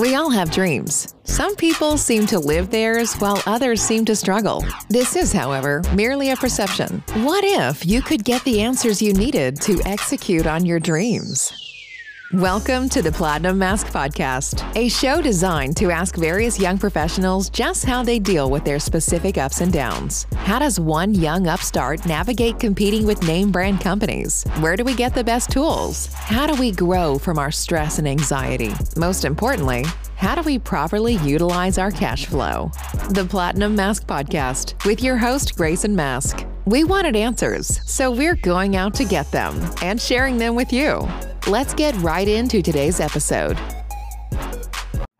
We all have dreams. Some people seem to live theirs while others seem to struggle. This is, however, merely a perception. What if you could get the answers you needed to execute on your dreams? Welcome to the Platinum Mask Podcast, a show designed to ask various young professionals just how they deal with their specific ups and downs. How does one young upstart navigate competing with name brand companies? Where do we get the best tools? How do we grow from our stress and anxiety? Most importantly, how do we properly utilize our cash flow? The Platinum Mask Podcast with your host, Grayson Mask. We wanted answers, so we're going out to get them and sharing them with you. Let's get right into today's episode.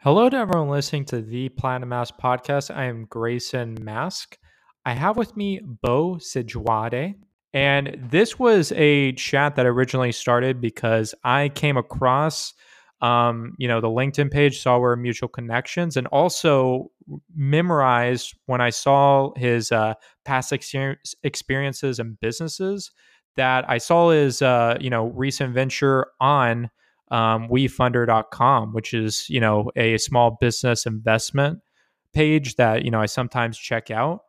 Hello to everyone listening to the Platinum Mask podcast. I am Grayson Mask. I have with me Bo Sijwade. And this was a chat that originally started because I came across um, you know, the LinkedIn page, saw where mutual connections, and also memorized when I saw his uh, past experiences and businesses that I saw his, uh, you know, recent venture on um, WeFunder.com, which is, you know, a small business investment page that, you know, I sometimes check out.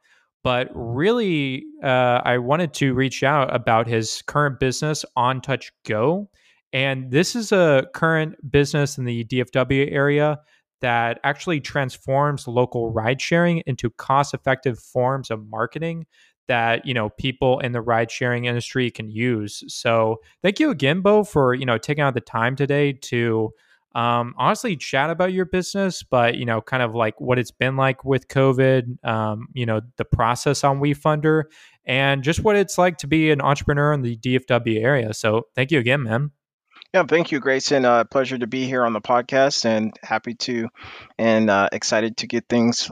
But really, uh, I wanted to reach out about his current business, On Touch Go and this is a current business in the DFW area that actually transforms local ride sharing into cost effective forms of marketing that you know people in the ride sharing industry can use. So thank you again bo for you know taking out the time today to um, honestly chat about your business but you know kind of like what it's been like with covid um, you know the process on wefunder and just what it's like to be an entrepreneur in the dfw area. So thank you again man yeah, thank you, Grayson. Uh, pleasure to be here on the podcast, and happy to, and uh, excited to get things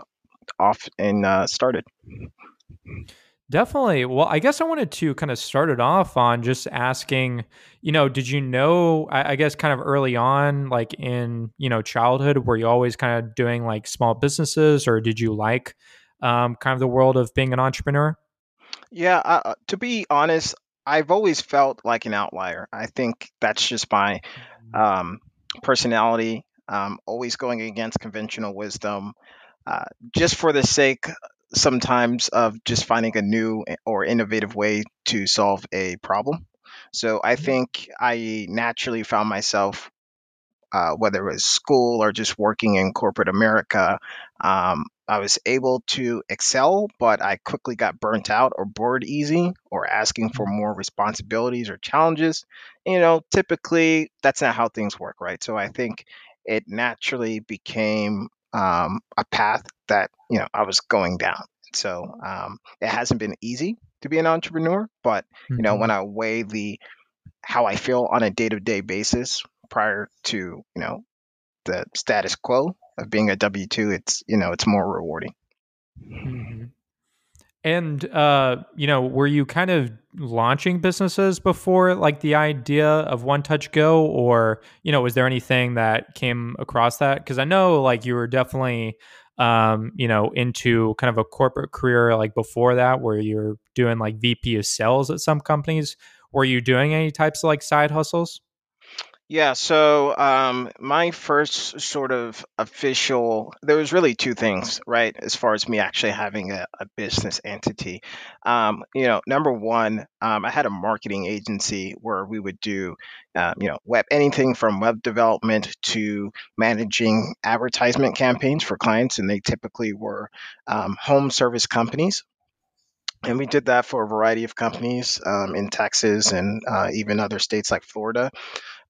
off and uh, started. Definitely. Well, I guess I wanted to kind of start it off on just asking, you know, did you know, I, I, guess kind of early on, like in, you know, childhood, were you always kind of doing like small businesses or did you like um, kind of the world of being an entrepreneur? Yeah, uh, to be honest, I've always felt like an outlier. I think that's just my mm-hmm. um, personality. Um, always going against conventional wisdom, uh, just for the sake sometimes of just finding a new or innovative way to solve a problem. So I mm-hmm. think I naturally found myself, uh, whether it was school or just working in corporate America, um, I was able to excel, but I quickly got burnt out or bored easy or asking for mm-hmm. more responsibilities or challenges. You know, typically that's not how things work, right? So I think it naturally became um, a path that, you know, I was going down. So um, it hasn't been easy to be an entrepreneur, but, you know, mm-hmm. when I weigh the how I feel on a day to day basis prior to, you know, the status quo, of being a W two, it's you know it's more rewarding. Mm-hmm. And uh, you know, were you kind of launching businesses before, like the idea of One Touch Go, or you know, was there anything that came across that? Because I know, like, you were definitely, um, you know, into kind of a corporate career, like before that, where you're doing like VP of sales at some companies. Were you doing any types of like side hustles? Yeah, so um, my first sort of official, there was really two things, right? As far as me actually having a, a business entity. Um, you know, number one, um, I had a marketing agency where we would do, uh, you know, web anything from web development to managing advertisement campaigns for clients, and they typically were um, home service companies. And we did that for a variety of companies um, in Texas and uh, even other states like Florida.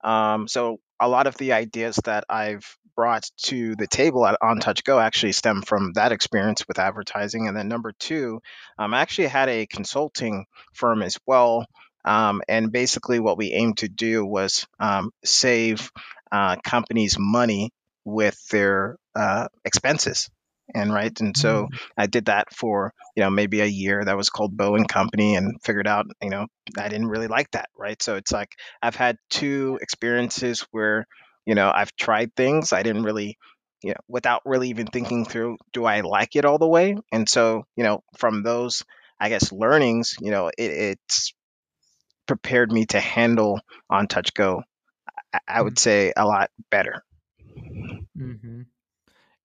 Um, so a lot of the ideas that I've brought to the table at On Touch Go actually stem from that experience with advertising. And then number two, um, I actually had a consulting firm as well. Um, and basically, what we aimed to do was um, save uh, companies money with their uh, expenses and right and so mm. i did that for you know maybe a year that was called bow and company and figured out you know i didn't really like that right so it's like i've had two experiences where you know i've tried things i didn't really you know without really even thinking through do i like it all the way and so you know from those i guess learnings you know it, it's prepared me to handle on touch go I, I would mm. say a lot better mm-hmm.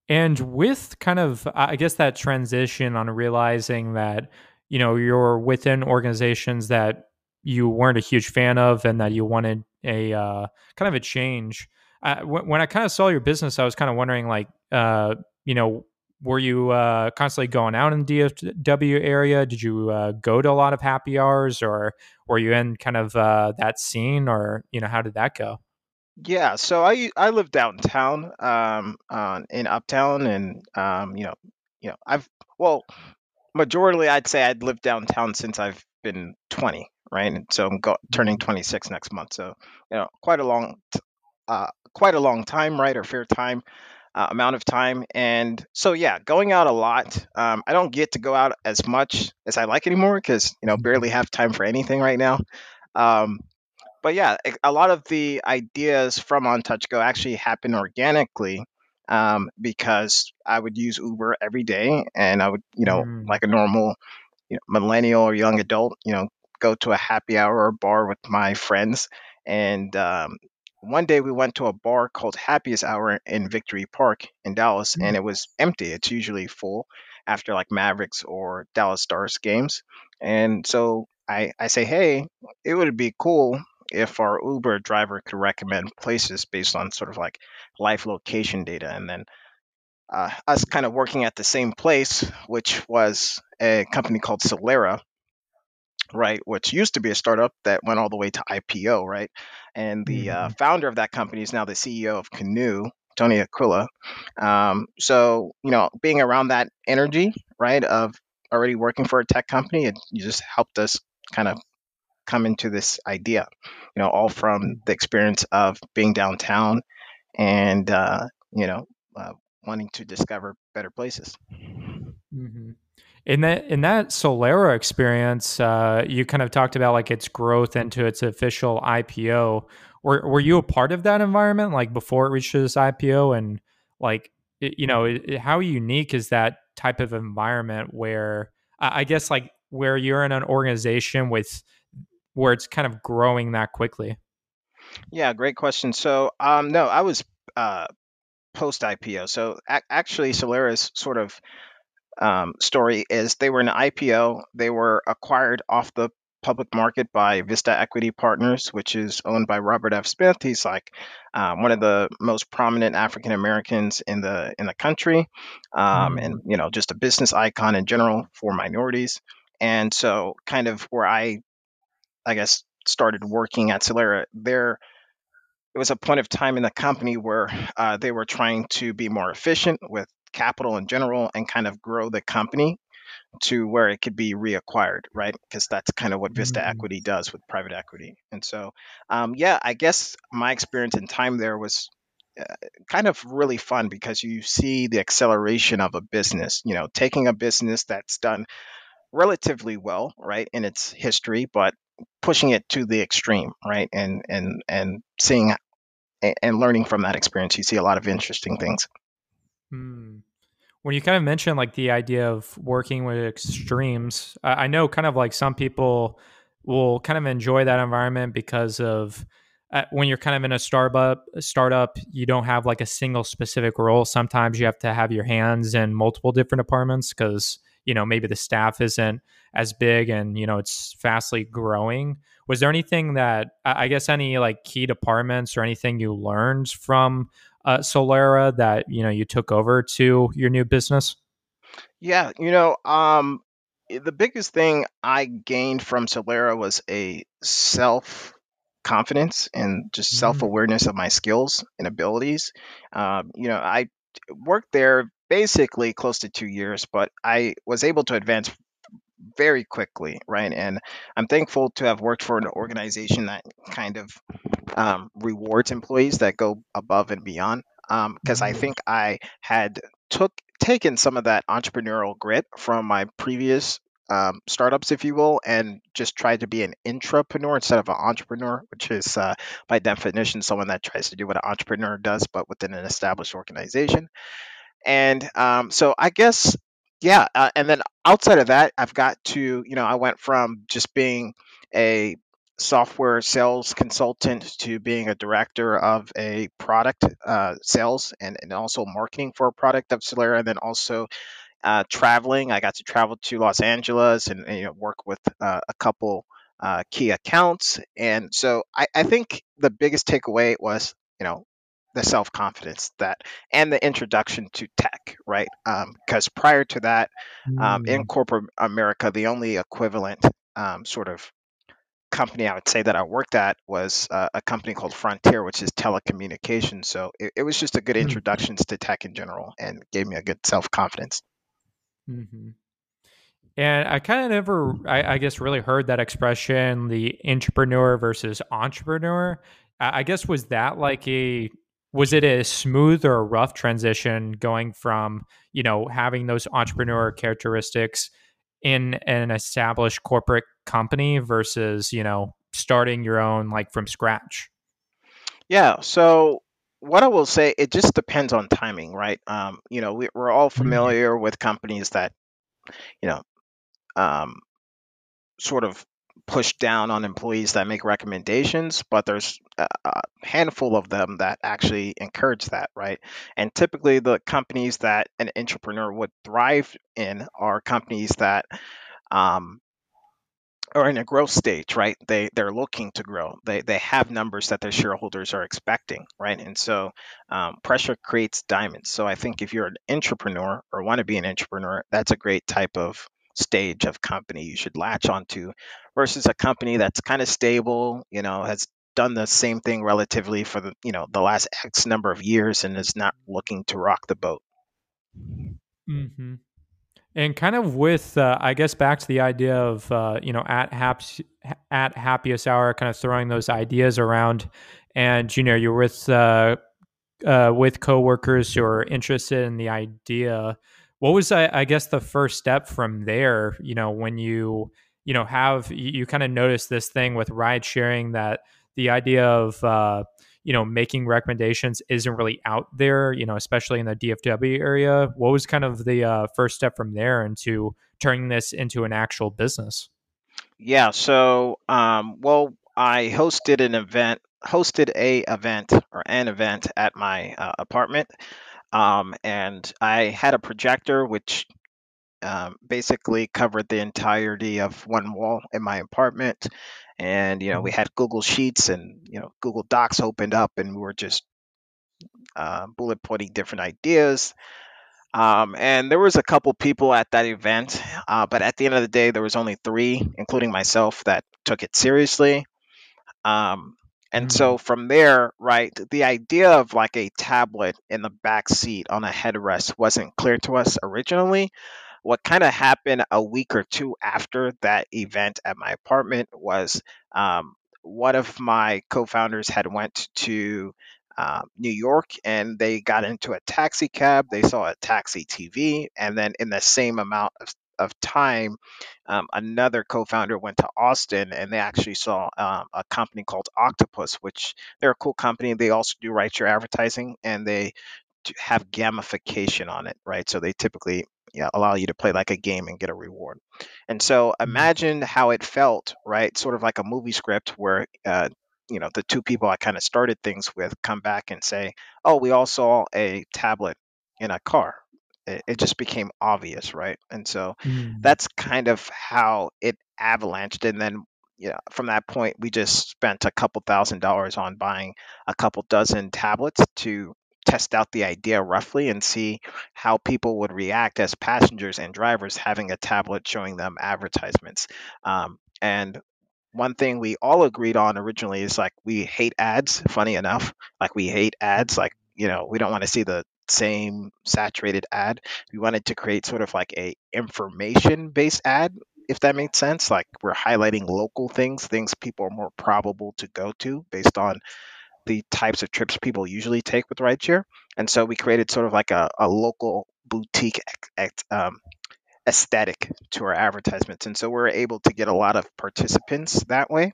And with kind of, I guess, that transition on realizing that, you know, you're within organizations that you weren't a huge fan of and that you wanted a uh, kind of a change. When I kind of saw your business, I was kind of wondering, like, uh, you know, were you uh, constantly going out in the DFW area? Did you uh, go to a lot of happy hours, or were you in kind of uh, that scene, or you know, how did that go? Yeah, so I I live downtown, um, uh, in Uptown, and um, you know, you know, I've well, majorly I'd say I'd lived downtown since I've been 20, right? And so I'm go, turning Mhm. 26 next month, so you know, quite a long, t- uh, quite a long time, right, or fair time uh, amount of time. And so, yeah, going out a lot. Um, I don't get to go out as much as I like anymore because, you know, barely have time for anything right now. Um, but yeah, a lot of the ideas from On Touch Go actually happen organically um, because I would use Uber every day and I would, you know, Mm, like a normal you know, millennial or young adult, you know, go to a happy hour or bar with my friends. And um, one day we went to a bar called Happiest Hour in Victory Park in Dallas, mm, and it was empty. It's usually full after like Mavericks or Dallas Stars games. And so I, I say, hey, it would be cool if our Uber driver could recommend places based on sort of like live location data. And then uh, us kind of working at the same place, which was a company called Solera, right, which used to be a startup that went all the way to IPO, right? And the uh, mhm, founder of that company is now the CEO of Canoo, Tony Aquila. Um, so, you know, being around that energy, right, of already working for a tech company, it you just helped us kind of come into this idea, you know, all from mm, the experience of being downtown and, uh, you know, uh, wanting to discover better places. mhm. In that in that Solera experience, uh, you kind of talked about like its growth into its official IPO. Were were you a part of that environment, like before it reached this IPO, and like it, you know, it, how unique is that type of environment where I guess like where you're in an organization with where it's kind of growing that quickly? Yeah, great question. So, um, no, I was uh, post IPO. So, ac actually, Solera's sort of um, story is they were an IPO. They were acquired off the public market by Vista Equity Partners, which is owned by Robert F. Smith. He's like um, one of the most prominent African Americans in the in the country, um, and Mm, you know, just a business icon in general for minorities. And so, kind of where I, I guess, started working at Solera, there it was a point of time in the company where uh, they were trying to be more efficient with capital in general and kind of grow the company to where it could be reacquired, right? Because that's kind of what Vista mm, Equity does with private equity. And so, um, yeah, I guess my experience in time there was uh, kind of really fun because you see the acceleration of a business, you know, taking a business that's done relatively well, right, in its history, but pushing it to the extreme, right? And and and seeing and learning from that experience, you see a lot of interesting things. mm. When you kind of mentioned like the idea of working with extremes, I, I know kind of like some people will kind of enjoy that environment because of uh, when you're kind of in a startup startup you don't have like a single specific role sometimes you have to have your hands in multiple different departments because you know maybe the staff isn't as big and you know it's fastly growing. Was there anything that i guess any like key departments or anything you learned from uh, solera that you know you took over to your new business? Yeah, you know, um, the biggest thing I gained from Solera was a self confidence and just self Mm, awareness of my skills and abilities. Um, you know, I worked there basically close to two years, but I was able to advance very quickly, right? And I'm thankful to have worked for an organization that kind of um, rewards employees that go above and beyond. Because I mm, think I had took taken some of that entrepreneurial grit from my previous um, startups, if you will, and just tried to be an intrapreneur instead of an entrepreneur, which is uh, by definition someone that tries to do what an entrepreneur does, but within an established organization. And um, so I guess, yeah. Uh, and then outside of that, I've got to, you know, I went from just being a software sales consultant to being a director of a product uh, sales and, and also marketing for a product of Solera, and then also uh, traveling. I got to travel to Los Angeles and, and you know, work with uh, a couple uh, key accounts. And so I, I think the biggest takeaway was, you know, the self confidence that and the introduction to tech, right? Because um, prior to that, um, in mm. corporate America, the only equivalent um, sort of company I would say that I worked at was uh, a company called Frontier, which is telecommunications. So it, it was just a good mm. introduction to tech in general and gave me a good self confidence. Mm-hmm. And I kind of never, I, I, guess, really heard that expression, the intrapreneur versus entrepreneur. I guess was that like a was it a smooth or a rough transition going from you know having those entrepreneur characteristics in an established corporate company versus you know starting your own like from scratch yeah so what i will say it just depends on timing right um, you know we, are all mm-hmm. familiar mm-hmm. with companies that you know um, sort of push down on employees that make recommendations, but there's a handful of them that actually encourage that, right? And typically, the companies that an entrepreneur would thrive in are companies that um, are in a growth stage, right? They they're looking to grow. They they have numbers that their shareholders are expecting, right? And so um, pressure creates diamonds. So I think if you're an entrepreneur or want to be an entrepreneur, that's a great type of stage of company you should latch onto versus a company that's kind of stable, you know, has done the same thing relatively for the, you know, the last X number of years and is not looking to rock the boat. Mm-hmm. And kind of with, uh, I guess, back to the idea of, uh, you know, at happy at happiest hour, kind of throwing those ideas around, and you know, you're with uh, uh, with coworkers who are interested in the idea what was I, I guess the first step from there you know when you you know have you, you kind of notice this thing with ride sharing that the idea of uh, you know making recommendations isn't really out there you know especially in the dfw area? What was kind of the uh, first step from there into turning this into an actual business? Yeah so um, well i hosted an event hosted a event or an event at my uh, apartment um, and I had a projector which um, basically covered the entirety of one wall in my apartment. And, you know, we mm-hmm. had Google Sheets and, you know, Google Docs opened up and we were just uh, bullet pointing different ideas. Um, and there was a couple people at that event, uh, but at the end of the day, there was only three, including myself, that took it seriously. Um, and mm-hmm. so from there, right, the idea of like a tablet in the back seat on a headrest wasn't clear to us originally. What kind of happened a week or two after that event at my apartment was um, one of my co-founders had went to uh, New York and they got into a taxi cab. They saw a taxi TV, and then in the same amount of of time, um, another co-founder went to Austin and they actually saw um, a company called Octopus, which they're a cool company. They also do rideshare advertising and they have gamification on it, right? So they typically you know, allow you to play like a game and get a reward. And so mm-hmm. imagine how it felt, right? Sort of like a movie script where uh, you know the two people I kind of started things with come back and say, "Oh, we all saw a tablet in a car, it, it just became obvious, right? And so mm. that's kind of how it avalanched. And then, you know, from that point, we just spent a couple thousand dollars on buying a couple dozen tablets to test out the idea roughly and see how people would react as passengers and drivers having a tablet showing them advertisements. Um, and one thing we all agreed on originally is like we hate ads funny enough like we hate ads like you know we don't want to see the same saturated ad. We wanted to create sort of like a information based ad, if that makes sense. Like we're highlighting local things, things people are more probable to go to based on the types of trips people usually take with rideshare. And so we created sort of like a, a local boutique um, aesthetic to our advertisements. And so we're able to get a lot of participants that way.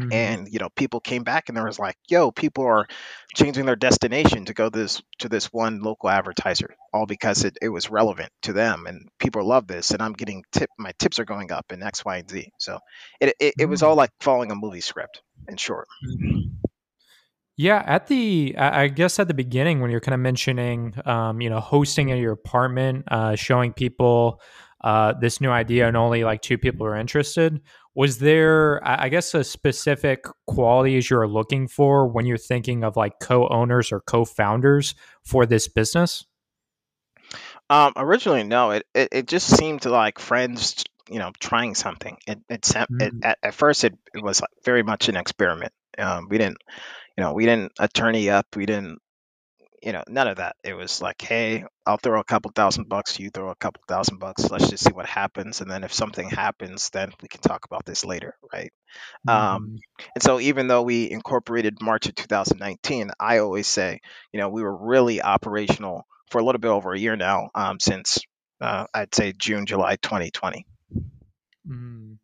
Mm-hmm. And you know, people came back and there was like, "Yo, people are changing their destination to go this to this one local advertiser, all because it, it was relevant to them, and people love this, and I'm getting tip, my tips are going up, and X, Y, and Z. So it it, it was all mm. like following a movie script, in short. Mm-hmm. Yeah, at the I guess at the beginning when you're kind of mentioning, um, you know, hosting at your apartment, uh, showing people uh, this new idea, and only like two people are interested. Was there, I guess, a specific qualities you're looking for when you're thinking of like co-owners or co-founders for this business? Um, originally, no. It, it it just seemed like friends, you know, trying something. It it, mm-hmm. it at, at first it, it was like very much an experiment. Um, we didn't you know, we didn't attorney up, we didn't, you know, none of that. It was like, hey, I'll throw a couple thousand bucks, you throw a couple thousand bucks, let's just see what happens, and then if something happens, then we can talk about this later, right? Um, mm-hmm. Um, and so even though we incorporated March of 2019, I always say, you know, we were really operational for a little bit over a year now, um, since uh, I'd say June, July 2020. Mm.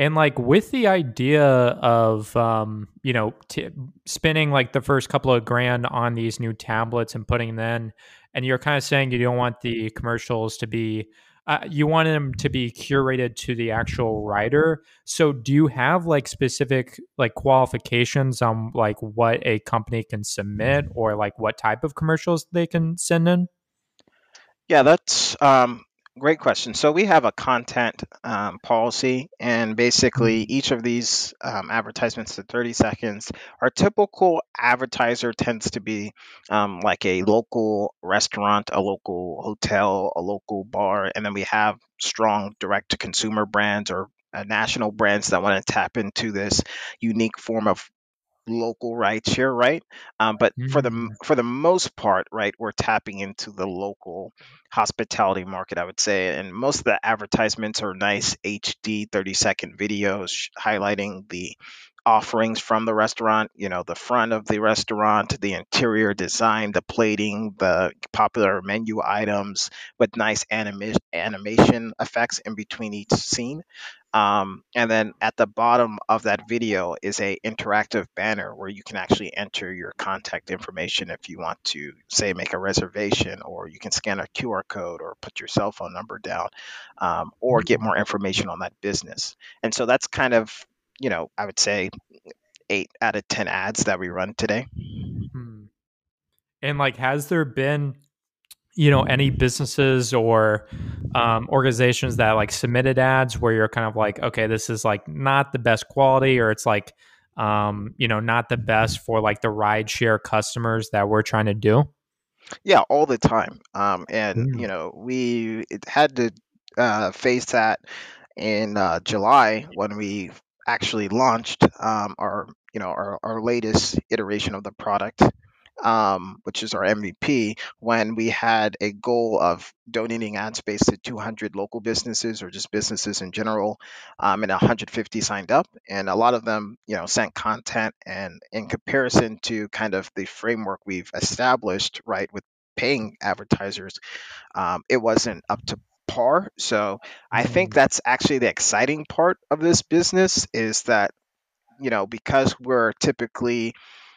And like with the idea of um, you know t- spending like the first couple of grand on these new tablets and putting them, and you're kind of saying you don't want the commercials to be, uh, you want them to be curated to the actual writer. So do you have like specific like qualifications on like what a company can submit or like what type of commercials they can send in? Yeah, that's um, great question. So we have a content um, policy, and basically mm-hmm. each of these um, advertisements to 30 seconds. Our typical advertiser tends to be um, like a local restaurant, a local hotel, a local bar, and then we have strong direct to consumer brands or uh, national brands that want to tap into this unique form of local rideshare, right? Um, but for the mm. for the most part, right, we're tapping into the local hospitality market, I would say, and most of the advertisements are nice HD 30 second videos highlighting the offerings from the restaurant you know the front of the restaurant the interior design the plating the popular menu items with nice anima- animation effects in between each scene um, and then at the bottom of that video is a interactive banner where you can actually enter your contact information if you want to say make a reservation or you can scan a QR code or put your cell phone number down um, or get mm-hmm. more information on that business. And so that's kind of, you know, I would say eight out of 10 ads that we run today. Hmm. And like, has there been you know any businesses or um, organizations that like submitted ads where you're kind of like okay this is like not the best quality or it's like um, you know not the best for like the ride share customers that we're trying to do yeah all the time um, and mm. you know we had to uh, face that in uh, july when we actually launched um, our you know our, our latest iteration of the product um, which is our MVP, when we had a goal of donating ad space to 200 local businesses or just businesses in general, um, and 150 signed up, and a lot of them, you know, sent content. And in comparison to kind of the framework we've established, right, with paying advertisers, um, it wasn't up to par. So I think mm-hmm. that's actually the exciting part of this business is that, you know, because we're typically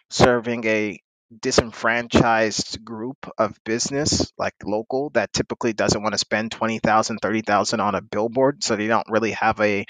serving a disenfranchised group of business like local that typically doesn't want to spend 20,000 30,000 on a billboard so they don't really have a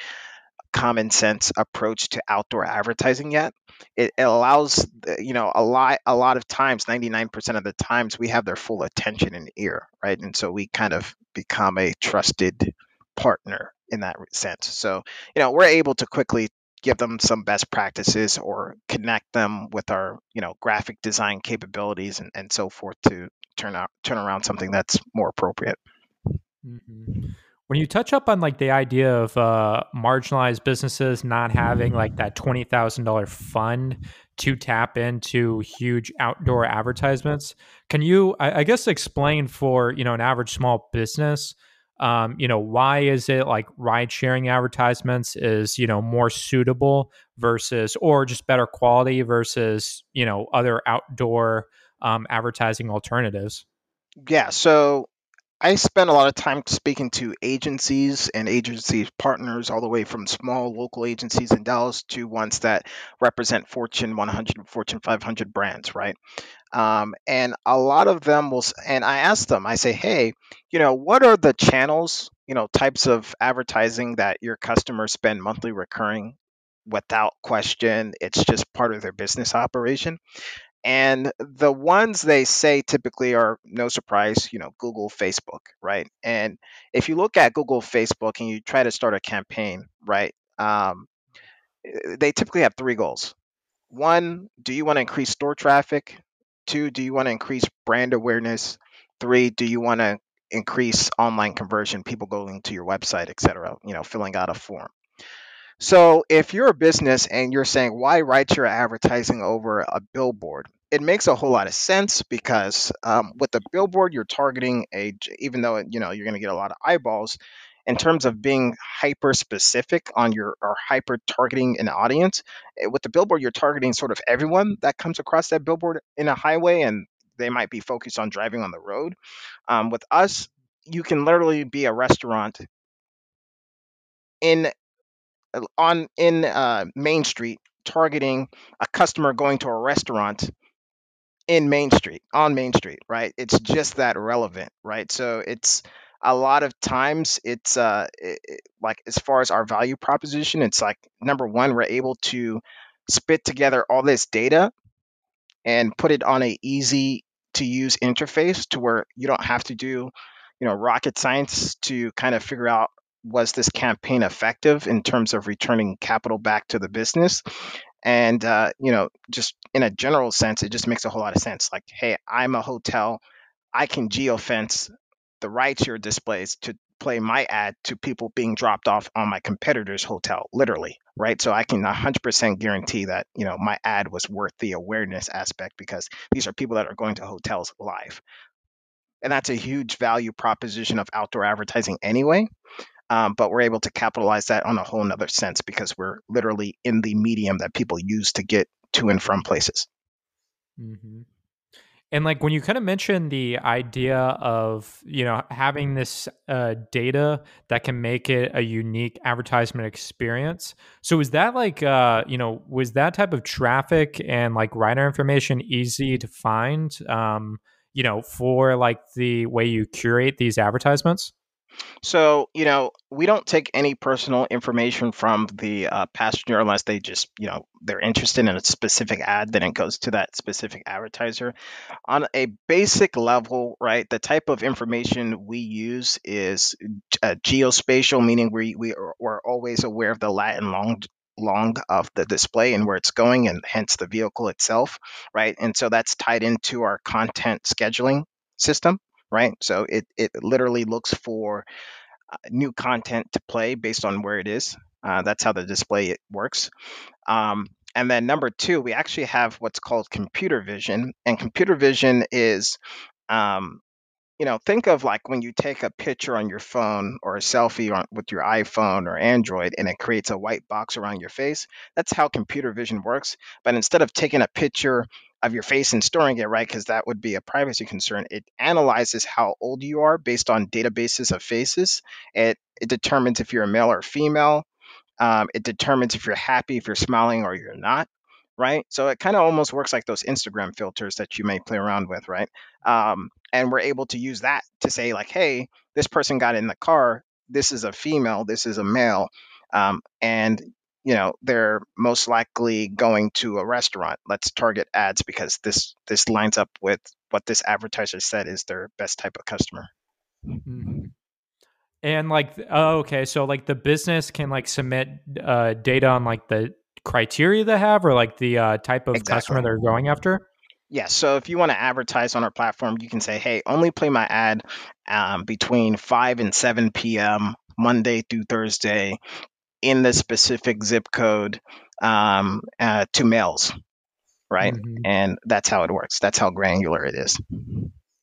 common sense approach to outdoor advertising yet. It, it allows uh, you know a lot a lot of times 99% of the times we have their full attention and ear right? And so we kind of become a trusted partner in that sense. So you know we're able to quickly give them some best practices or connect them with our you know graphic design capabilities and, and so forth to turn out turn around something that's more appropriate mm-hmm. when you touch up on like the idea of uh, marginalized businesses not having like that $20000 fund to tap into huge outdoor advertisements can you I, I guess explain for you know an average small business um, you know why is it like ride sharing advertisements is you know more suitable versus or just better quality versus you know other outdoor um, advertising alternatives yeah so I spend a lot of time speaking to agencies and agency partners, all the way from small local agencies in Dallas to ones that represent Fortune 100, Fortune 500 brands, right? Um, and a lot of them will, and I ask them, I say, hey, you know, what are the channels, you know, types of advertising that your customers spend monthly recurring without question? It's just part of their business operation. And the ones they say typically are no surprise, you know, Google, Facebook, right? And if you look at Google, Facebook, and you try to start a campaign, right, um, eh, they typically have three goals. One, do you want to increase store traffic? Two, do you want to increase brand awareness? Three, do you want to increase online conversion, people going to your website, et cetera, you know, filling out a form? So if you're a business and you're saying, why write your advertising over a billboard? It makes a whole lot of sense because um, with the billboard, you're targeting a, even though you know you're going to get a lot of eyeballs, in terms of being hyper specific on your or hyper targeting an audience. Eh, with the billboard, you're targeting sort of everyone that comes across that billboard in a highway, and they might be focused on driving on the road. Um, with us, you can literally be a restaurant in on in uh, Main Street targeting a customer going to a restaurant in Main Street on Main Street, right? It's just that relevant, right? So it's a lot of times it's uh it, it, like as far as our value proposition, it's like number one, we're able to spit together all this data and put it on a easy to use interface to where you don't have to do you know rocket science to kind of figure out was this campaign effective in terms of returning capital back to the business? And uh, you know, just in a general sense, it just makes a whole lot of sense. Like, hey, I'm a hotel, I can geofence the rideshare displays to play my ad to people being dropped off on my competitor's hotel, literally, right? So I can 100% guarantee that you know my ad was worth the awareness aspect because these are people that are going to hotels live, and that's a huge value proposition of outdoor advertising anyway. Um, but we're able to capitalize that on a whole nother sense because we're literally in the medium that people use to get to and from places. Mm-hmm. And like when you kind of mentioned the idea of you know having this uh, data that can make it a unique advertisement experience. So is that like uh, you know was that type of traffic and like rider information easy to find? Um, you know for like the way you curate these advertisements. So, you know, we don't take any personal information from the uh, passenger unless they just, you know, they're interested in a specific ad, then it goes to that specific advertiser. On a basic level, right, the type of information we use is uh, geospatial, meaning we, we are, we're always aware of the lat and long long of the display and where it's going and hence the vehicle itself right and so that's tied into our content scheduling system right? So it, it literally looks for uh, new content to play based on where it is. Uh, that's how the display works. Um, and then number two, we actually have what's called computer vision. And computer vision is um, you know, think of like when you take a picture on your phone or a selfie on, with your iPhone or Android and it creates a white box around your face. That's how computer vision works. But instead of taking a picture of your face and storing it, right, because that would be a privacy concern, it analyzes how old you are based on databases of faces. It, it determines if you're a male or female. Um, it determines if you're happy, if you're smiling, or you're not right? So it kind of almost works like those Instagram filters that you may play around with, right? Um, and we're able to use that to say like hey this person got in the car this is a female this is a male um, and you know they're most likely going to a restaurant let's target ads because this this lines up with what this advertiser said is their best type of customer mm-hmm. and like oh, okay so like the business can like submit uh, data on like the criteria they have or like the uh, type of exactly. customer they're going after yeah, so if you want to advertise on our platform, you can say, hey, only play my ad um, between 5 and 7 p.m., Monday through Thursday, in the specific zip code um, uh, to males, right? Mm-hmm. And that's how it works. That's how granular it is.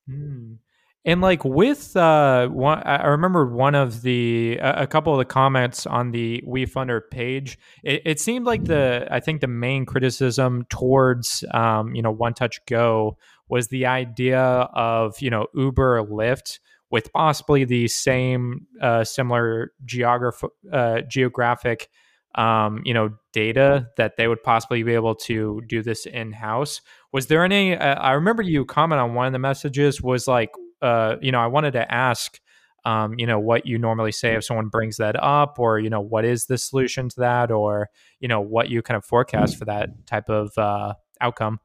Mm. And like with uh, one, I remember one of the a couple of the comments on the We WeFunder page. It, it seemed like the I think the main criticism towards um, you know One Touch Go was the idea of you know Uber or Lyft with possibly the same uh, similar geograph- uh, geographic um, you know data that they would possibly be able to do this in house. Was there any? Uh, I remember you comment on one of the messages was like, uh, you know, I wanted to ask, um, you know, what you normally say if someone brings that up, or you know, what is the solution to that, or you know, what you kind of forecast for that type of uh, outcome.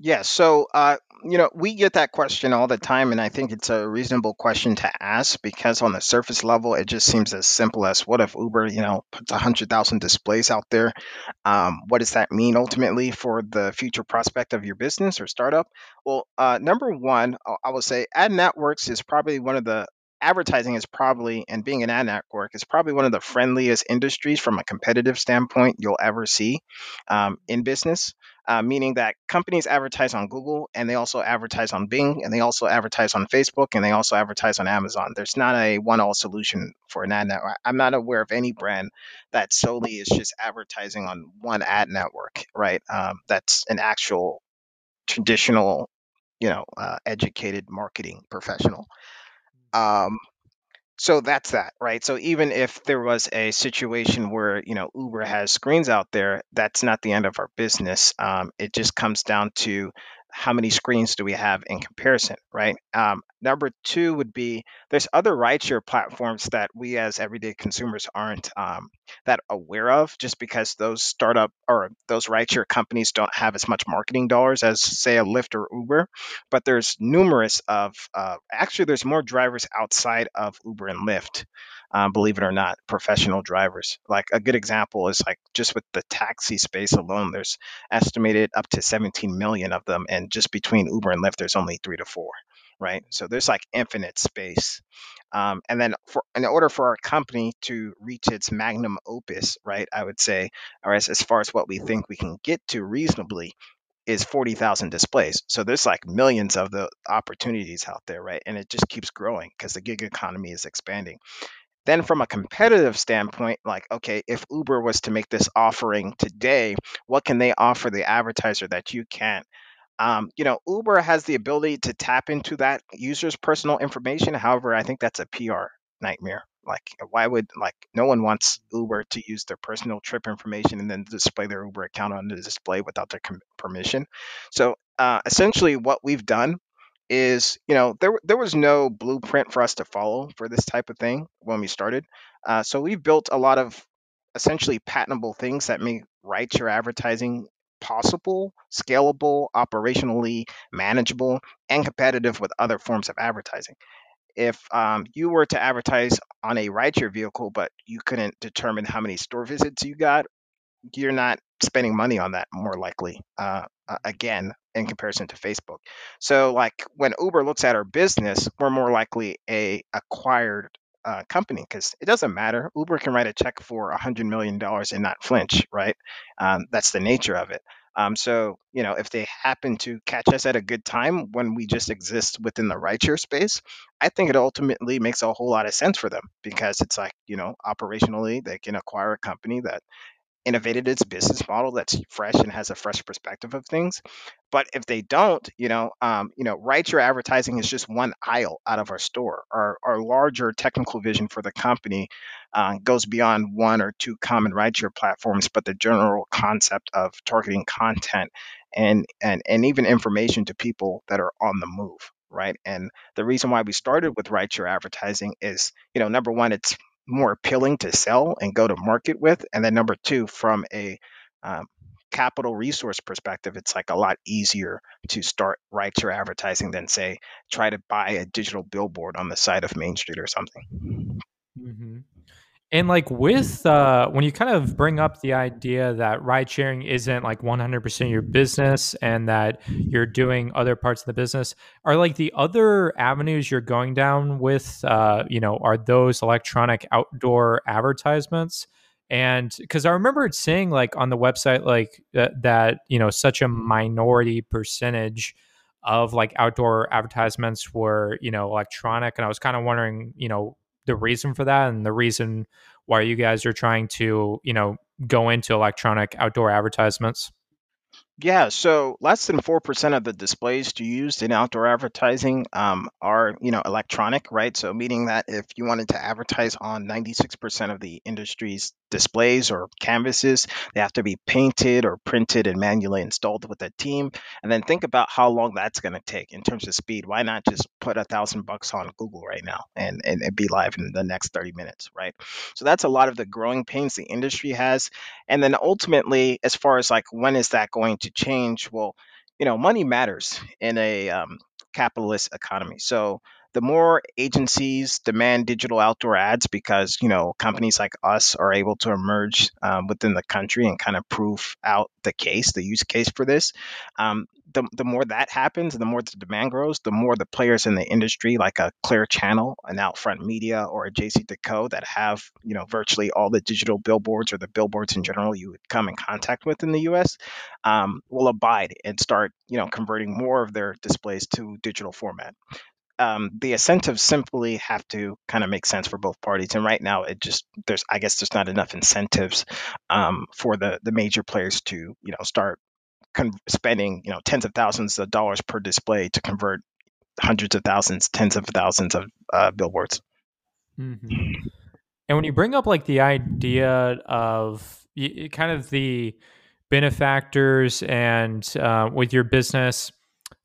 Yeah, so uh, you know, we get that question all the time, and I think it's a reasonable question to ask because on the surface level, it just seems as simple as what if Uber, you know, puts a hundred thousand displays out there? Um, what does that mean ultimately for the future prospect of your business or startup? Well, uh, number one, I I will say ad networks is probably one of the advertising is probably and being an ad network is probably one of the friendliest industries from a competitive standpoint you'll ever see um, in business uh, meaning that companies advertise on google and they also advertise on bing and they also advertise on facebook and they also advertise on amazon. There's not a one-all solution for an ad network. I'm not aware of any brand that solely is just advertising on one ad network right? Um, that's an actual traditional you know uh, educated marketing professional. Um, so that's that, right? So even if there was a situation where you know Uber has screens out there, that's not the end of our business. Um, it just comes down to how many screens do we have in comparison, right? Um, number two would be there's other rideshare platforms that we as everyday consumers aren't um, that aware of just because those startup or those rideshare companies don't have as much marketing dollars as say a Lyft or Uber. But there's numerous of uh, actually there's more drivers outside of Uber and Lyft um, believe it or not, professional drivers. Like a good example is like just with the taxi space alone, there's estimated up to 17 million of them, and just between Uber and Lyft, there's only three to four, right? So there's like infinite space. Um, and then for in order for our company to reach its magnum opus, right, I would say, or as, as far as what we think we can get to reasonably, is 40,000 displays. So there's like millions of the opportunities out there, right? And it just keeps growing because the gig economy is expanding. Then, from a competitive standpoint, like, okay, if Uber was to make this offering today, what can they offer the advertiser that you can't? Um, you know, Uber has the ability to tap into that user's personal information. However, I think that's a PR nightmare. Like, why would like no one wants Uber to use their personal trip information and then display their Uber account on the display without their com- permission? So, uh, essentially, what we've done is you know there there was no blueprint for us to follow for this type of thing when we started. Uh, so we've built a lot of essentially patentable things that make rideshare advertising possible, scalable, operationally manageable, and competitive with other forms of advertising. If um, you were to advertise on a rideshare vehicle, but you couldn't determine how many store visits you got, you're not spending money on that more likely. Uh, again, in comparison to Facebook. So like when Uber looks at our business, we're more likely a acquired uh, company because it doesn't matter. Uber can write a check for a hundred million dollars and not flinch, right? Um, that's the nature of it. Um, so you know, if they happen to catch us at a good time when we just exist within the rideshare space, I think it ultimately makes a whole lot of sense for them because it's like you know, operationally they can acquire a company that innovated its business model that's fresh and has a fresh perspective of things. But if they don't, you know, um, you know, rideshare advertising is just one aisle out of our store. Our, our larger technical vision for the company uh, goes beyond one or two common rideshare platforms, but the general concept of targeting content and and and even information to people that are on the move right? And the reason why we started with rideshare advertising is, you know, number one, it's more appealing to sell and go to market with. And then number two, from a um, capital resource perspective, it's like a lot easier to start rideshare advertising than say try to buy a digital billboard on the side of Main Street or something. Mm-hmm. And like with uh, when you kind of bring up the idea that ride sharing isn't like 100% your business and that you're doing other parts of the business, are like the other avenues you're going down with, uh, you know, are those electronic outdoor advertisements? And because I remember saying like on the website, like uh, that, you know, such a minority percentage of like outdoor advertisements were, you know, electronic. And I was kind of wondering, you know, the reason for that and the reason why you guys are trying to, you know, go into electronic outdoor advertisements? Yeah, so less than 4% of the displays to used in outdoor advertising um, are, you know, electronic, right? So meaning that if you wanted to advertise on 96% of the industry's displays or canvases, they have to be painted or printed and manually installed with a team. And then think about how long that's going to take in terms of speed. Why not just put a thousand bucks on Google right now and, and, and be live in the next 30 minutes, right? So that's a lot of the growing pains the industry has. And then ultimately, as far as like when is that going to change? Well, you know, money matters in a um, capitalist economy. So the more agencies demand digital outdoor ads because you know companies like us are able to emerge um, within the country and kind of prove out the case the use case for this um, the, the more that happens, the more the demand grows, the more the players in the industry, like a Clear Channel, an Outfront Media, or a JCDecaux, that have you know virtually all the digital billboards or the billboards in general you would come in contact with in the U.S., um, will abide and start you know converting more of their displays to digital format. Um, the incentives simply have to kind of make sense for both parties. And right now, it just there's I guess there's not enough incentives um, for the the major players to you know start con- spending you know tens of thousands of dollars per display to convert hundreds of thousands, tens of thousands of uh, billboards. Mm-hmm. And when you bring up like the idea of kind of the benefactors and uh, with your business,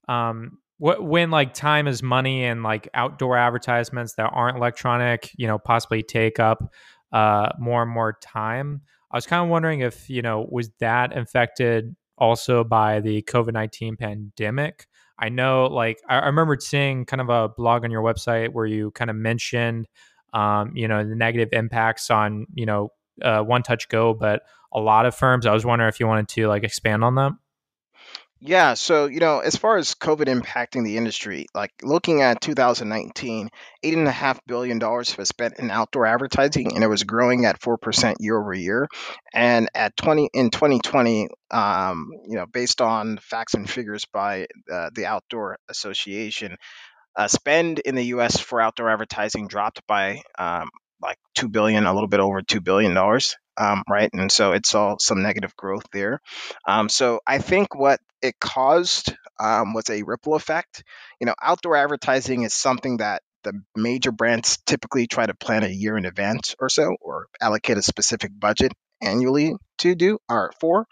um, what when like time is money and like outdoor advertisements that aren't electronic, you know, possibly take up uh, more and more time. I was kind of wondering if you know was that affected also by the COVID 19 pandemic. I know, like, I, I, remember seeing kind of a blog on your website where you kind of mentioned, um, you know, the negative impacts on, you know, uh, One Touch Go, but a lot of firms. I was wondering if you wanted to like expand on that. Yeah, so you know, as far as COVID impacting the industry, like looking at 2019, eight and a half billion dollars was spent in outdoor advertising, and it was growing at four percent year over year. And at 20 in 2020, um, you know, based on facts and figures by uh, the Outdoor Association, uh, spend in the U.S. for outdoor advertising dropped by um, like two billion, a little bit over two billion dollars, um, right? And so it saw some negative growth there. Um, so I think what it caused um, was a ripple effect. You know, outdoor advertising is something that the major brands typically try to plan a year in advance or so, or allocate a specific budget annually to do or for.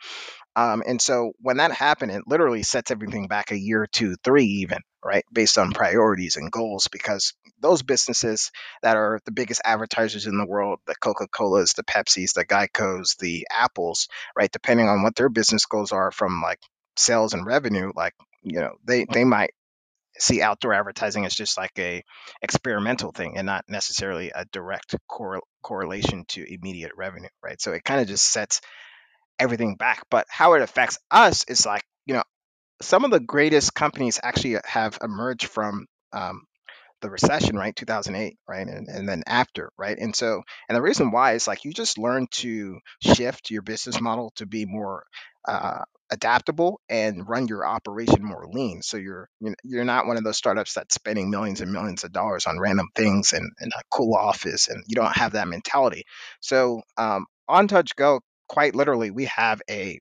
Um, and so when that happened, it literally sets everything back a year, two, three, even, right? Based on priorities and goals, because those businesses that are the biggest advertisers in the world, the Coca Colas, the Pepsis, the Geicos, the Apples, right? Depending on what their business goals are from like sales and revenue, like, you know, they, they might see outdoor advertising as just like a experimental thing and not necessarily a direct cor- correlation to immediate revenue, right? So it kind of just sets everything back. But how it affects us is like, you know, some of the greatest companies actually have emerged from um, the recession, right? 2008, right? And, and then after, right? And so, and the reason why is like you just learn to shift your business model to be more uh, adaptable and run your operation more lean. So you're you're not one of those startups that's spending millions and millions of dollars on random things and, and a cool office, and you don't have that mentality. So um, One Touch Go quite literally we have a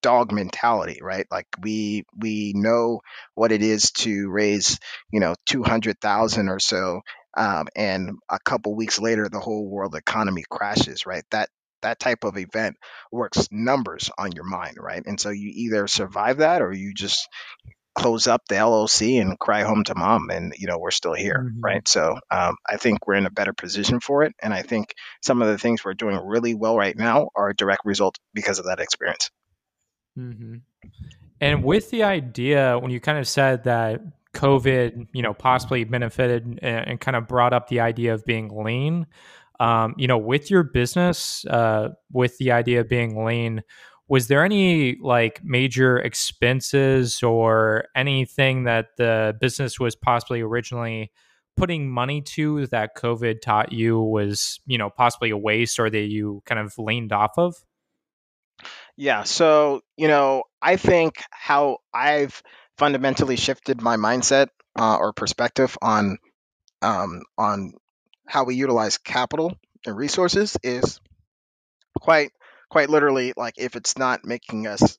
dog mentality right like we we know what it is to raise you know 200,000 or so um, and a couple weeks later the whole world economy crashes right that that type of event works numbers on your mind right and so you either survive that or you just close up the LLC and cry home to mom, and you know we're still here, mm-hmm. right? So um, I think we're in a better position for it, and I think some of the things we're doing really well right now are a direct result because of that experience. Mm-hmm. And with the idea, when you kind of said that COVID, you know, possibly benefited and, and kind of brought up the idea of being lean, um, you know, with your business, uh, with the idea of being lean, was there any like major expenses or anything that the business was possibly originally putting money to that covid taught you was you know possibly a waste or that you kind of leaned off of? Yeah so you know i think how i've fundamentally shifted my mindset uh, or perspective on um, on how we utilize capital and resources is quite quite literally like if it's not making us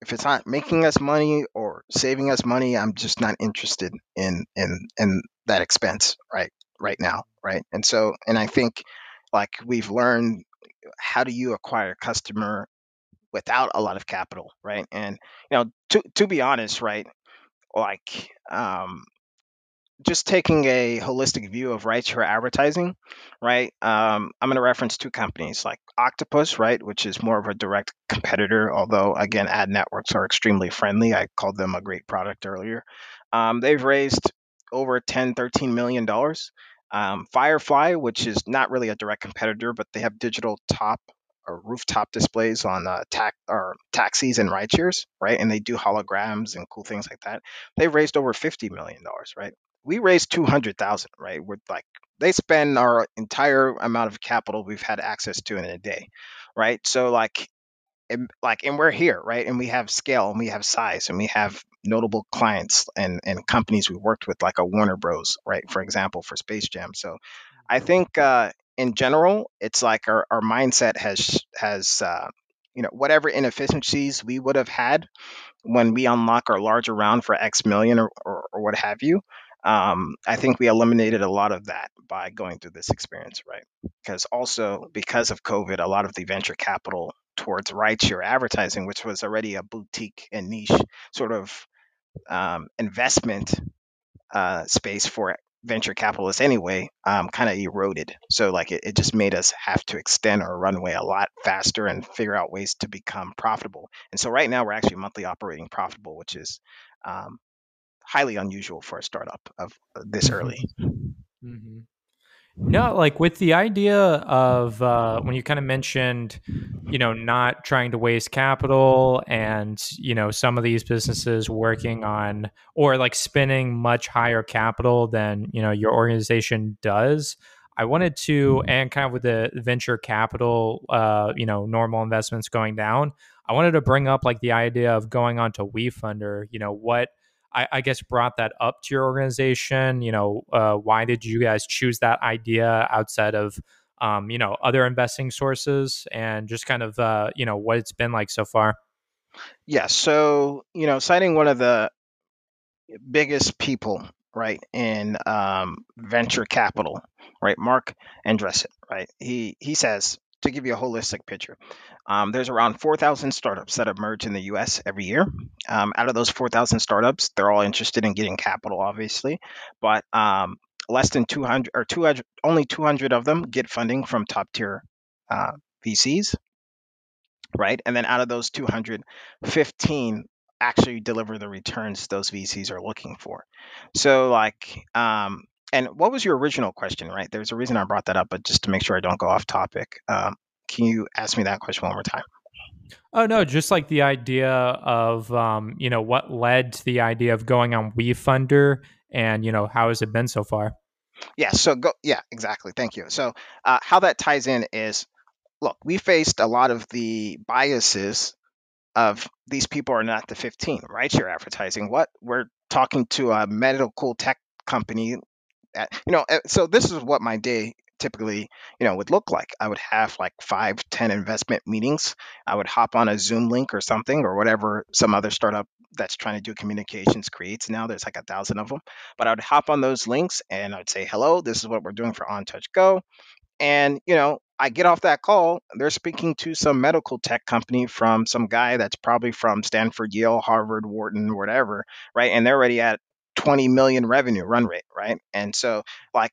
if it's not making us money or saving us money, I'm just not interested in in in that expense right right now, right? And so, and I think like we've learned how do you acquire a customer without a lot of capital, right? And you know, to to be honest, right, like um, just taking a holistic view of rideshare advertising, right? Um, I'm going to reference two companies like Octopus, right, which is more of a direct competitor, although again, ad networks are extremely friendly. I called them a great product earlier. Um, they've raised over 10, 13 million dollars. Um, Firefly, which is not really a direct competitor, but they have digital top or rooftop displays on uh, or taxis and rideshares, right? And they do holograms and cool things like that. They've raised over fifty million dollars, right? We raised two hundred thousand, right? We're like they spend our entire amount of capital we've had access to in a day, right? So like, and, like, and we're here, right? And we have scale, and we have size, and we have notable clients and and companies we worked with, like a Warner Bros, right? For example, for Space Jam. So, I think uh, in general, it's like our, our mindset has has uh, you know whatever inefficiencies we would have had when we unlock our larger round for X million or, or, or what have you. Um, I think we eliminated a lot of that by going through this experience, right? Because also because of COVID, a lot of the venture capital towards rideshare advertising, which was already a boutique and niche sort of um, investment uh, space for venture capitalists anyway, um, kind of eroded. So like it, it just made us have to extend our runway a lot faster and figure out ways to become profitable. And so right now we're actually monthly operating profitable, which is um, highly unusual for a startup of uh, this mm-hmm. early. Mm-hmm. No, like with the idea of uh, when you kind of mentioned, you know, not trying to waste capital and, you know, some of these businesses working on or like spending much higher capital than, you know, your organization does. I wanted to, and kind of with the venture capital, uh, you know, normal investments going down, I wanted to bring up like the idea of going on to WeFunder, you know, what I, I guess brought that up to your organization? You know, uh, why did you guys choose that idea outside of um, you know other investing sources, and just kind of uh, you know what it's been like so far? Yeah. So you know, citing one of the biggest people right in um, venture capital, right, Marc Andreessen, right. He he says to give you a holistic picture, um, there's around 4,000 startups that emerge in the US every year. Um, out of those 4,000 startups, they're all interested in getting capital, obviously, but um, less than 200 or 200, only 200 of them get funding from top tier uh, VCs, right? And then out of those 215 actually deliver the returns those VCs are looking for. So, like, um, and what was your original question, right? There's a reason I brought that up, but just to make sure I don't go off topic, um, can you ask me that question one more time? Oh no, just like the idea of um, you know what led to the idea of going on WeFunder, and you know how has it been so far? Yeah, so go. Yeah, exactly. Thank you. So uh, how that ties in is, look, we faced a lot of the biases of these people are not the 15 rideshare advertising what we're talking to a medical tech company at, you know eh, so this is what my day typically you know would look like. I would have like five ten investment meetings. I would hop on a zoom link or something or whatever some other startup that's trying to do communications creates. Now there's like a thousand of them but i would hop on those links and i'd say hello this is what we're doing for on touch go. And you know i get off that call they're speaking to some medical tech company from some guy that's probably from stanford yale harvard wharton whatever right? And they're already at 20 million revenue run rate right and so like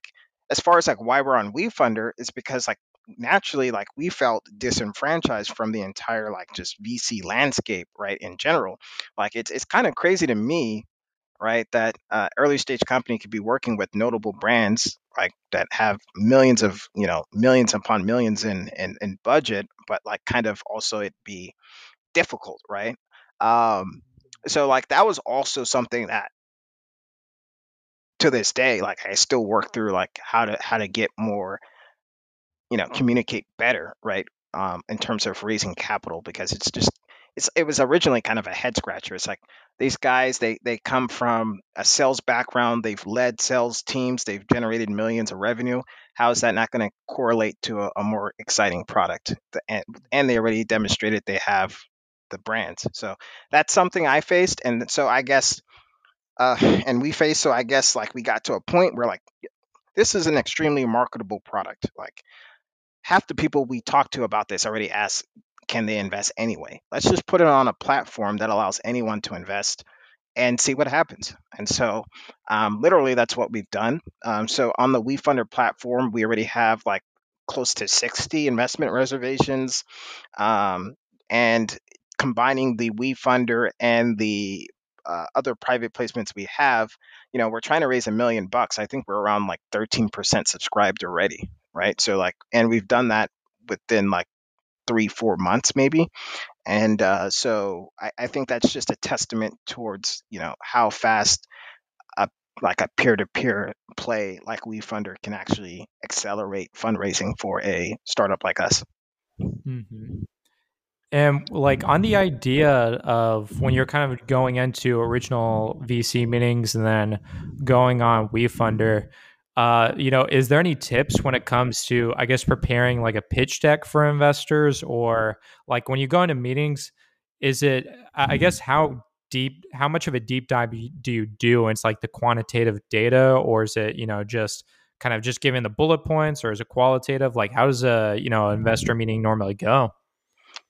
as far as like why we're on WeFunder, it's because like naturally like we felt disenfranchised from the entire like just VC landscape, right? In general, like it's it's kind of crazy to me, right? That uh, early stage company could be working with notable brands like that have millions of you know millions upon millions in in, in budget, but like kind of also it be difficult, right? Um, so like that was also something that to this day, like I still work through like how to how to get more, you know, communicate better, right? Um, in terms of raising capital because it's just it's it was originally kind of a head scratcher. It's like these guys they they come from a sales background, they've led sales teams, they've generated millions of revenue. How is that not going to correlate to a, a, more exciting product? And and they already demonstrated they have the brands. So that's something I faced, and so I guess, uh, and we faced. So I guess like we got to a point where like this is an extremely marketable product. Like half the people we talk to about this already ask, can they invest anyway? Let's just put it on a platform that allows anyone to invest and see what happens. And so, um, literally, that's what we've done. Um, so, on the WeFunder platform, we already have like close to 60 investment reservations. Um, and combining the WeFunder and the uh, other private placements we have, you know, we're trying to raise a million bucks. I think we're around like 13% subscribed already, right? So, like, and we've done that within like three, four months maybe. And uh, so I, I think that's just a testament towards, you know, how fast a like a peer-to-peer play like WeFunder can actually accelerate fundraising for a startup like us. Mm-hmm. And like on the idea of when you're kind of going into original VC meetings and then going on WeFunder, uh, you know, is there any tips when it comes to, I guess, preparing like a pitch deck for investors, or like when you go into meetings, is it, I guess, how deep, how much of a deep dive do you do? And it's like the quantitative data, or is it, you know, just kind of just giving the bullet points, or is it qualitative? Like, how does a, you know, investor meeting normally go?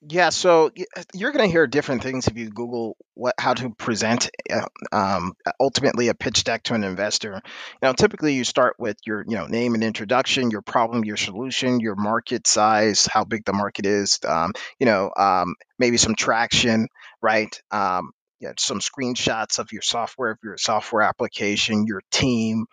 Yeah, so uh, you're going to hear different things if you Google what how to present uh, um, ultimately a pitch deck to an investor. You know, typically you start with your you know name and introduction, your problem, your solution, your market size, how big the market is. Um, you know, um, maybe some traction, right? Um, yeah, some screenshots of your software, of your software application, your team,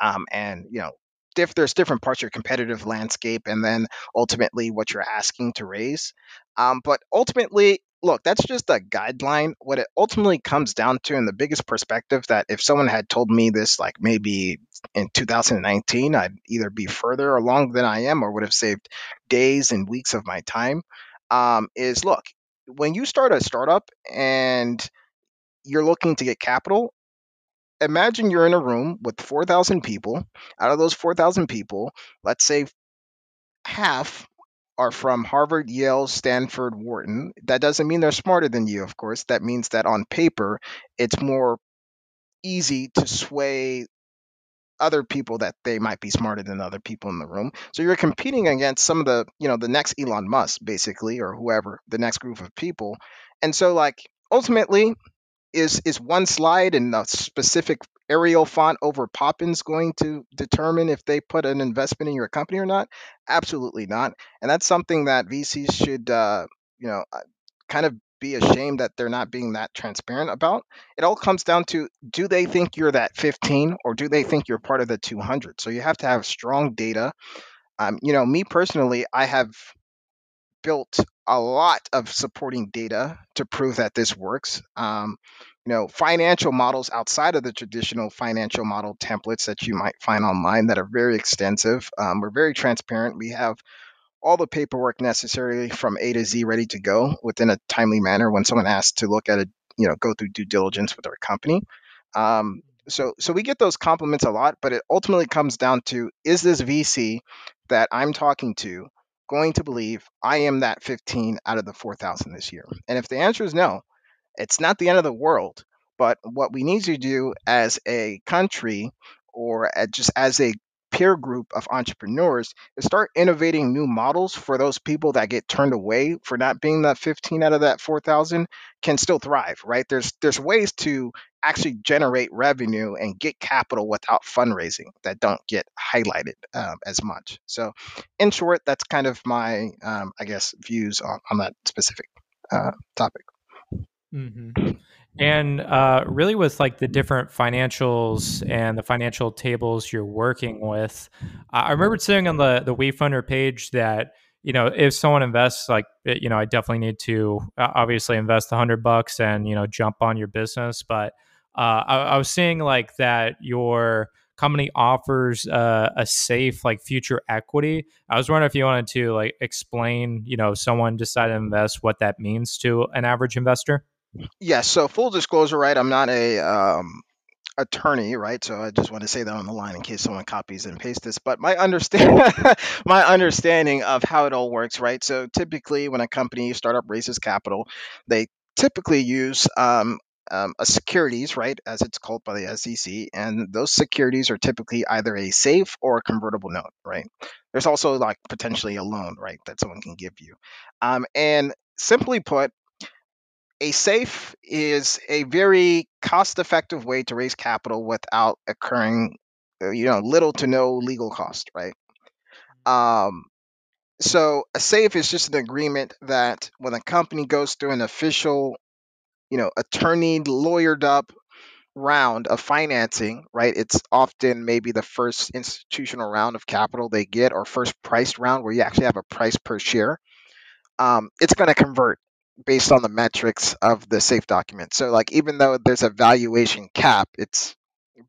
um, and you know diff, there's different parts of your competitive landscape and then ultimately what you're asking to raise. Um, but ultimately, look, that's just a guideline. What it ultimately comes down to, and the biggest perspective that if someone had told me this, like maybe in 2019, I'd either be further along than I am or would have saved days and weeks of my time, um, is look, when you start a startup and you're looking to get capital, imagine you're in a room with 4,000 people. Out of those 4,000 people, let's say half are from Harvard, Yale, Stanford, Wharton. That doesn't mean they're smarter than you, of course. That means that on paper, it's more easy to sway other people that they might be smarter than other people in the room. So you're competing against some of the, you know, the next Elon Musk basically or whoever, the next group of people. And so like ultimately is is one slide in a specific Arial font over Poppins going to determine if they put an investment in your company or not? Absolutely not. And that's something that VCs should, uh, you know, uh, kind of be ashamed that they're not being that transparent about. It all comes down to do they think you're that 15 or do they think you're part of the 200? So you have to have strong data. Um, you know, me personally, I have built a lot of supporting data to prove that this works. Um, you know, financial models outside of the traditional financial model templates that you might find online that are very extensive. Um, we're very transparent. We have all the paperwork necessary from A to Z ready to go within a timely manner when someone asks to look at a, you know, go through due diligence with our company. Um, so, so we get those compliments a lot, but it ultimately comes down to is this VC that I'm talking to going to believe I am that 15 out of the 4,000 this year? And if the answer is no, it's not the end of the world. But what we need to do as a country or just as a peer group of entrepreneurs is start innovating new models for those people that get turned away for not being that 15 out of that 4000 can still thrive right? There's there's ways to actually generate revenue and get capital without fundraising that don't get highlighted um, as much. So in short that's kind of my um, i guess views on, on that specific uh, topic. Mm-hmm. And uh, really, with like the different financials and the financial tables you're working with, I remember seeing on the the WeFunder page that you know if someone invests, like you know, I definitely need to obviously invest a hundred bucks and you know jump on your business. But uh, I, I, was seeing like that your company offers uh, a safe like future equity. I was wondering if you wanted to like explain, you know, if someone decided to invest, what that means to an average investor. Yes. So full disclosure, right? I'm not a um, attorney, right? So I just want to say that on the line in case someone copies and pastes this. But my understand my understanding of how it all works, right? So typically, when a company startup raises capital, they typically use um, um, a securities, right, as it's called by the SEC, and those securities are typically either a safe or a convertible note, right? There's also like potentially a loan, right, that someone can give you. Um, and simply put, a safe is a very cost-effective way to raise capital without occurring, uh, you know, little to no legal cost, right? Um, so a safe is just an agreement that when a company goes through an official you know, attorney lawyered up round of financing, right? It's often maybe the first institutional round of capital they get or first priced round where you actually have a price per share. Um, it's going to convert based on the metrics of the safe document. So like even though there's a valuation cap, it's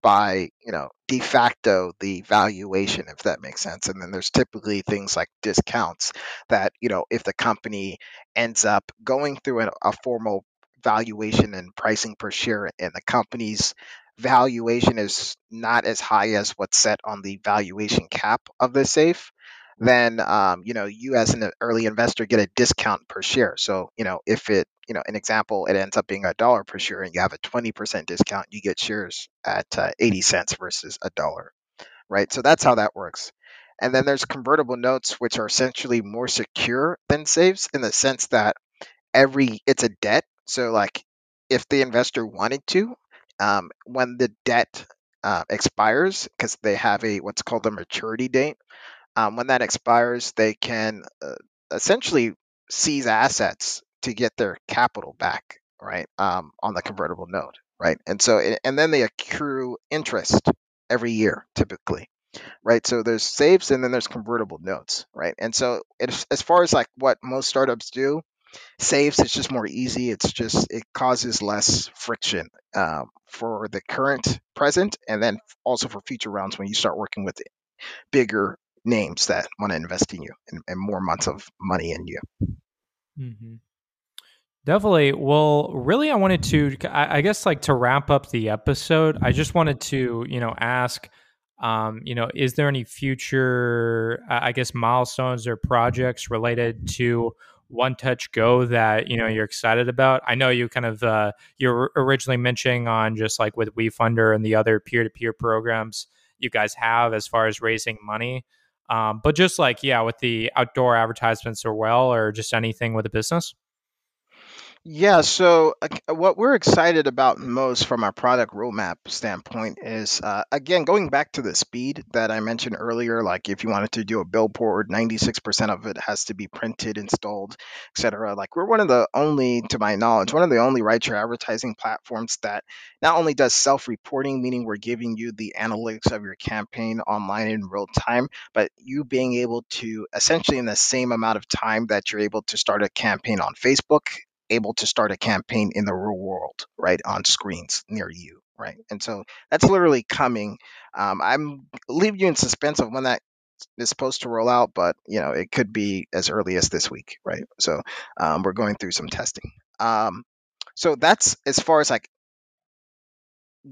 by you know de facto the valuation if that makes sense and then there's typically things like discounts that you know if the company ends up going through a, a formal valuation and pricing per share and the company's valuation is not as high as what's set on the valuation cap of the safe then um, you know you as an early investor get a discount per share. So you know if it you know an example it ends up being a dollar per share and you have a 20% discount you get shares at uh, 80 cents versus a dollar right? So that's how that works. And then there's convertible notes which are essentially more secure than safes in the sense that every it's a debt. So, like, if the investor wanted to, um, when the debt uh, expires, because they have a what's called a maturity date, um, when that expires, they can uh, essentially seize assets to get their capital back, right, um, on the convertible note, right, and so and then they accrue interest every year, typically right? So there's safes and then there's convertible notes, right? And so it, as far as like what most startups do, safes it's just more easy. It's just it causes less friction uh, for the current present, and then also for future rounds when you start working with bigger names that want to invest in you and, and more months of money in you. Mm-hmm. Definitely. Well, really, I wanted to, I guess, like to wrap up the episode, I just wanted to, you know, ask, um, you know, is there any future, I guess, milestones or projects related to one touch go that you know you're excited about i know you kind of uh, you're originally mentioning on just like with wefunder and the other peer-to-peer programs you guys have as far as raising money um, but just like yeah with the outdoor advertisements or well or just anything with a business yeah, so uh, what we're excited about most from our product roadmap standpoint is, uh, again, going back to the speed that I mentioned earlier. Like, if you wanted to do a billboard, 96% of it has to be printed, installed, etc. Like, we're one of the only, to my knowledge, one of the only rideshare advertising platforms that not only does self-reporting, meaning we're giving you the analytics of your campaign online in real time, but you being able to essentially in the same amount of time that you're able to start a campaign on Facebook able to start a campaign in the real world, right, on screens near you, right? And so that's literally coming. Um, I'm leaving you in suspense of when that is supposed to roll out, but you know it could be as early as this week, right? So um, we're going through some testing. Um, so that's as far as like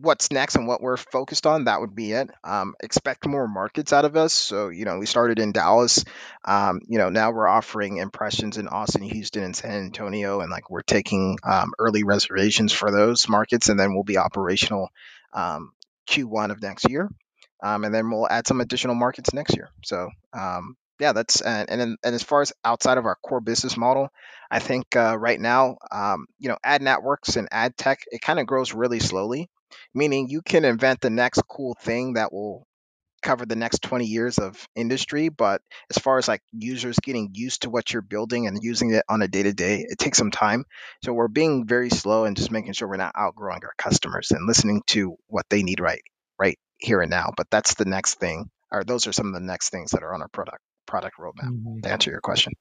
what's next and what we're focused on, that would be it. Um, expect more markets out of us. So, you know, we started in Dallas. Um, you know, now we're offering impressions in Austin, Houston, and San Antonio. And like we're taking um, early reservations for those markets. And then we'll be operational um, Q1 of next year. Um, and then we'll add some additional markets next year. So, um, yeah, that's and and, and as far as outside of our core business model, I think uh, right now, you know, ad networks and ad tech, it kind of grows really slowly meaning you can invent the next cool thing that will cover the next 20 years of industry but as far as like users getting used to what you're building and using it on a day to day it takes some time so we're being very slow and just making sure we're not outgrowing our customers and listening to what they need right right here and now but that's the next thing or those are some of the next things that are on our product product roadmap mm-hmm. to answer your question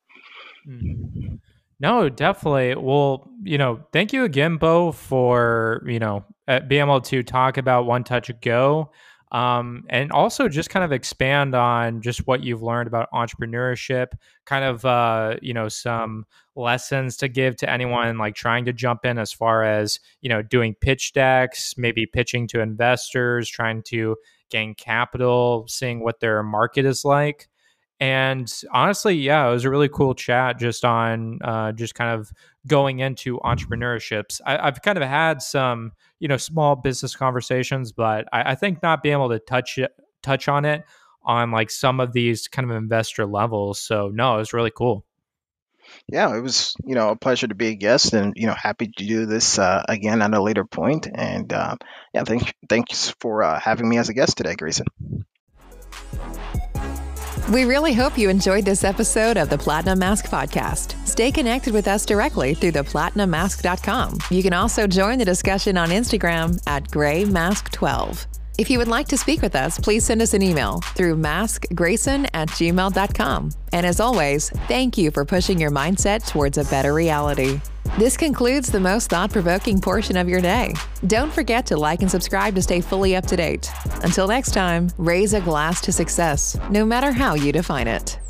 mm-hmm. No, definitely. Well, you know, thank you again, Bo, for you know being able to talk about One Touch Go, um, and also just kind of expand on just what you've learned about entrepreneurship. Kind of, uh, you know, some lessons to give to anyone like trying to jump in as far as you know doing pitch decks, maybe pitching to investors, trying to gain capital, seeing what their market is like. And honestly, yeah, it was a really cool chat just on uh, just kind of going into entrepreneurships. I, have kind of had some, you know, small business conversations, but I, I think not being able to touch it, touch on it on like some of these kind of investor levels. So no, it was really cool. Yeah, it was you know a pleasure to be a guest, and you know happy to do this uh, again at a later point. And uh, yeah, thank thanks for uh, having me as a guest today, Grayson. We really hope you enjoyed this episode of the Platinum Mask Podcast. Stay connected with us directly through theplatinummask.com. You can also join the discussion on Instagram at graymask12. If you would like to speak with us, please send us an email through maskgrayson at gmail.com. And as always, thank you for pushing your mindset towards a better reality. This concludes the most thought provoking portion of your day. Don't forget to like and subscribe to stay fully up to date. Until next time, raise a glass to success, no matter how you define it.